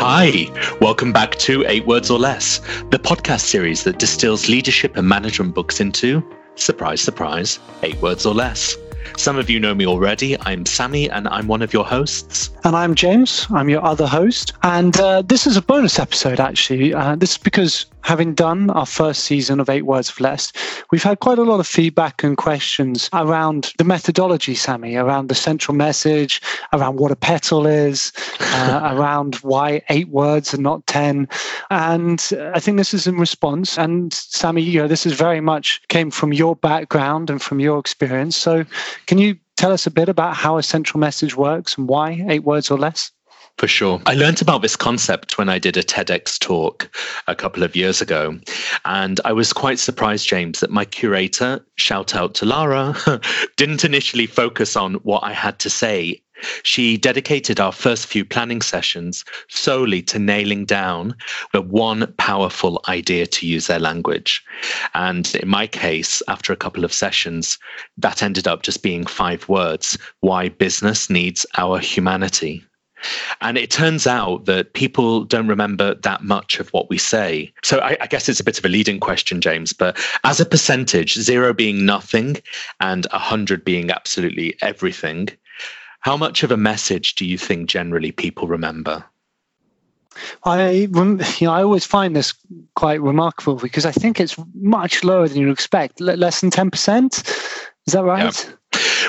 Hi, welcome back to Eight Words or Less, the podcast series that distills leadership and management books into, surprise, surprise, eight words or less. Some of you know me already. I'm Samie and I'm one of your hosts. And I'm James. I'm your other host. And uh, this is a bonus episode, actually. Uh, this is because having done our first season of Eight Words of Less, we've had quite a lot of feedback and questions around the methodology, Samie, around the central message, around what a petal is, uh, around why eight words and not 10. And I think this is in response. And Samie, you know, this is very much came from your background and from your experience. So can you tell us a bit about how a central message works and why eight words or less? For sure. I learned about this concept when I did a TEDx talk a couple of years ago. And I was quite surprised, James, that my curator, shout out to Lara, didn't initially focus on what I had to say. She dedicated our first few planning sessions solely to nailing down the one powerful idea to use their language. And in my case, after a couple of sessions, that ended up just being five words why business needs our humanity. And it turns out that people don't remember that much of what we say. So I, I, guess it's a bit of a leading question, James, but as a percentage, zero being nothing and 100 being absolutely everything, how much of a message do you think generally people remember? I, you know, I always find this quite remarkable because I think it's much lower than you'd expect, less than 10%. Is that right? Yeah.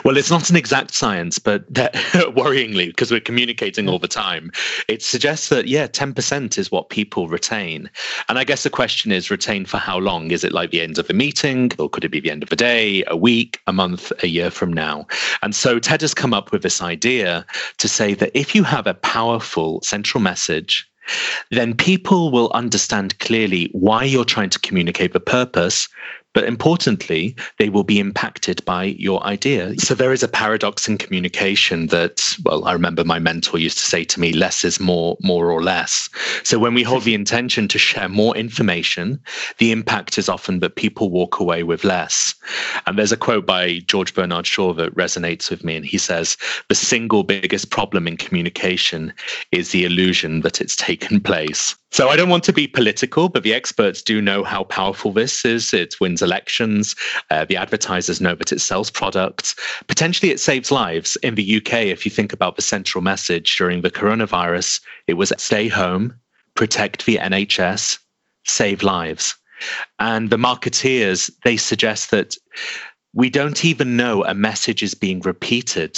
Well, it's not an exact science, but worryingly, because we're communicating all the time, it suggests that, yeah, 10% is what people retain. And I guess the question is retain for how long? Is it like the end of a meeting, or could it be the end of a day, a week, a month, a year from now? And so TED has come up with this idea to say that if you have a powerful central message, then people will understand clearly why you're trying to communicate the purpose, but importantly, they will be impacted by your idea. So there is a paradox in communication that, well, I remember my mentor used to say to me, less is more, more or less. So when we hold the intention to share more information, the impact is often that people walk away with less. And there's a quote by George Bernard Shaw that resonates with me. And he says, the single biggest problem in communication is the illusion that it's taken place. So I don't want to be political, but the experts do know how powerful this is. It wins elections. Uh, the advertisers know that it sells products. Potentially, it saves lives. In the UK, if you think about the central message during the coronavirus, it was stay home, protect the NHS, save lives. And the marketeers, they suggest that we don't even know a message is being repeated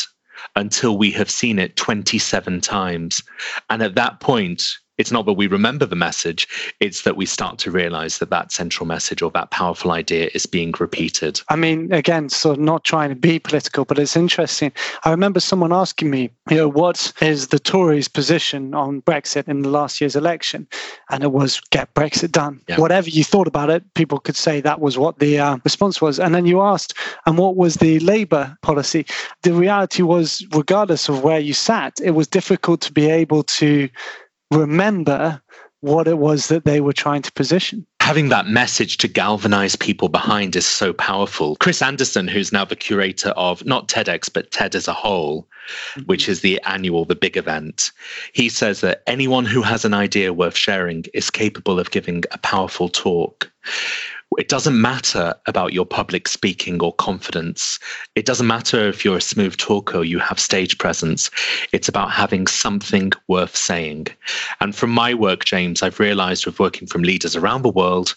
until we have seen it 27 times. And at that point, it's not that we remember the message, it's that we start to realize that that central message or that powerful idea is being repeated. I mean, again, sort of not trying to be political, but it's interesting. I remember someone asking me, you know, what is the Tories' position on Brexit in the last year's election? And it was get Brexit done. Yeah. Whatever you thought about it, people could say that was what the uh, response was. And then you asked, and what was the Labour policy? The reality was, regardless of where you sat, it was difficult to be able to remember what it was that they were trying to position. Having that message to galvanize people behind is so powerful. Chris Anderson, who's now the curator of not TEDx, but TED as a whole, mm-hmm. which is the annual, the big event, he says that anyone who has an idea worth sharing is capable of giving a powerful talk it doesn't matter about your public speaking or confidence. It doesn't matter if you're a smooth talker, you have stage presence. It's about having something worth saying. And from my work, James, I've realized with working from leaders around the world,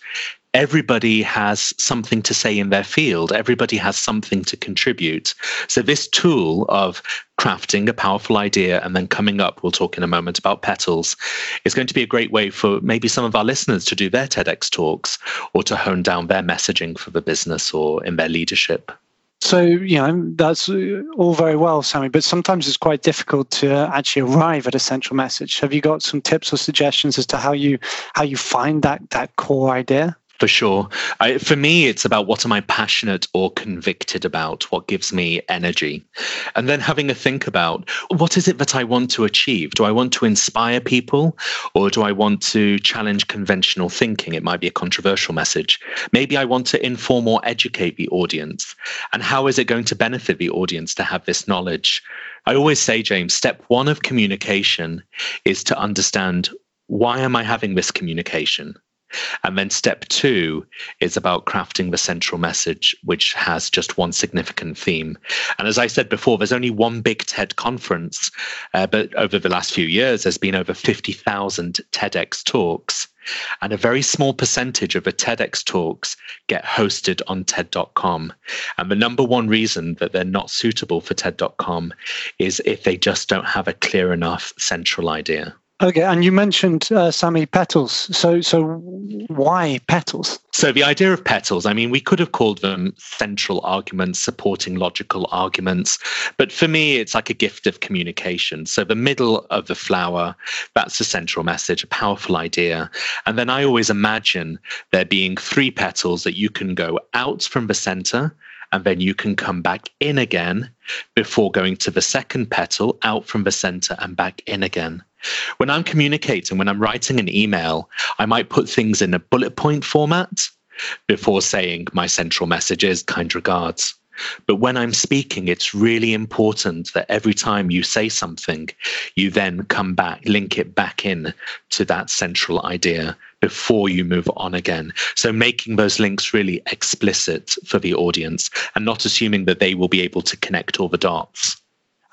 everybody has something to say in their field. Everybody has something to contribute. So, this tool of crafting a powerful idea and then coming up, we'll talk in a moment about petals, is going to be a great way for maybe some of our listeners to do their TEDx talks or to hone down their messaging for the business or in their leadership. So, you know, that's all very well, Samie, but sometimes it's quite difficult to actually arrive at a central message. Have you got some tips or suggestions as to how you how you find that that core idea? For sure. I, for me, it's about what am I passionate or convicted about? What gives me energy? And then having a think about what is it that I want to achieve? Do I want to inspire people or do I want to challenge conventional thinking? It might be a controversial message. Maybe I want to inform or educate the audience. And how is it going to benefit the audience to have this knowledge? I always say, James, step one of communication is to understand why am I having this communication? And then step two is about crafting the central message, which has just one significant theme. And as I said before, there's only one big TED conference, uh, but over the last few years, there's been over 50,000 TEDx talks. And a very small percentage of the TEDx talks get hosted on TED.com. And the number one reason that they're not suitable for TED.com is if they just don't have a clear enough central idea. Okay, and you mentioned uh, Samie petals. So, so why petals? So the idea of petals, I mean, we could have called them central arguments, supporting logical arguments, but for me, it's like a gift of communication. So the middle of the flower, that's the central message, a powerful idea, and then I always imagine there being three petals that you can go out from the center and then you can come back in again before going to the second petal out from the center and back in again. When I'm communicating, when I'm writing an email, I might put things in a bullet point format before saying my central message is kind regards. But when I'm speaking, it's really important that every time you say something, you then come back, link it back in to that central idea before you move on again. So making those links really explicit for the audience and not assuming that they will be able to connect all the dots.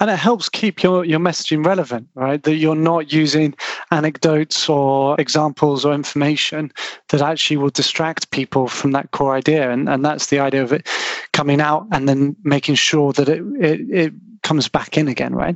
And it helps keep your, your messaging relevant right? That you're not using anecdotes or examples or information that actually will distract people from that core idea. And, and that's the idea of it coming out and then making sure that it, it, it comes back in again right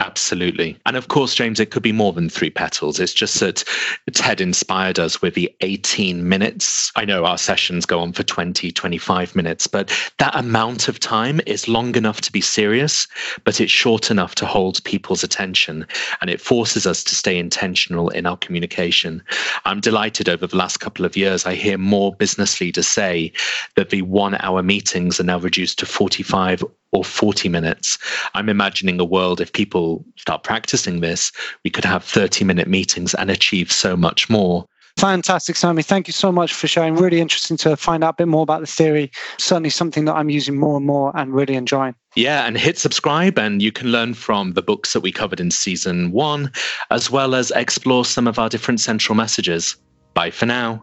Absolutely. And of course, James, it could be more than three petals. It's just that TED inspired us with the 18 minutes. I know our sessions go on for 20, 25 minutes, but that amount of time is long enough to be serious, but it's short enough to hold people's attention. And it forces us to stay intentional in our communication. I'm delighted over the last couple of years, I hear more business leaders say that the one hour meetings are now reduced to 45 or 40 minutes. I'm imagining a world if people start practicing this, we could have 30 minute meetings and achieve so much more. Fantastic, Samie. Thank you so much for sharing. Really interesting to find out a bit more about the theory. Certainly something that I'm using more and more and really enjoying. Yeah, and hit subscribe, and you can learn from the books that we covered in season one, as well as explore some of our different central messages. Bye for now.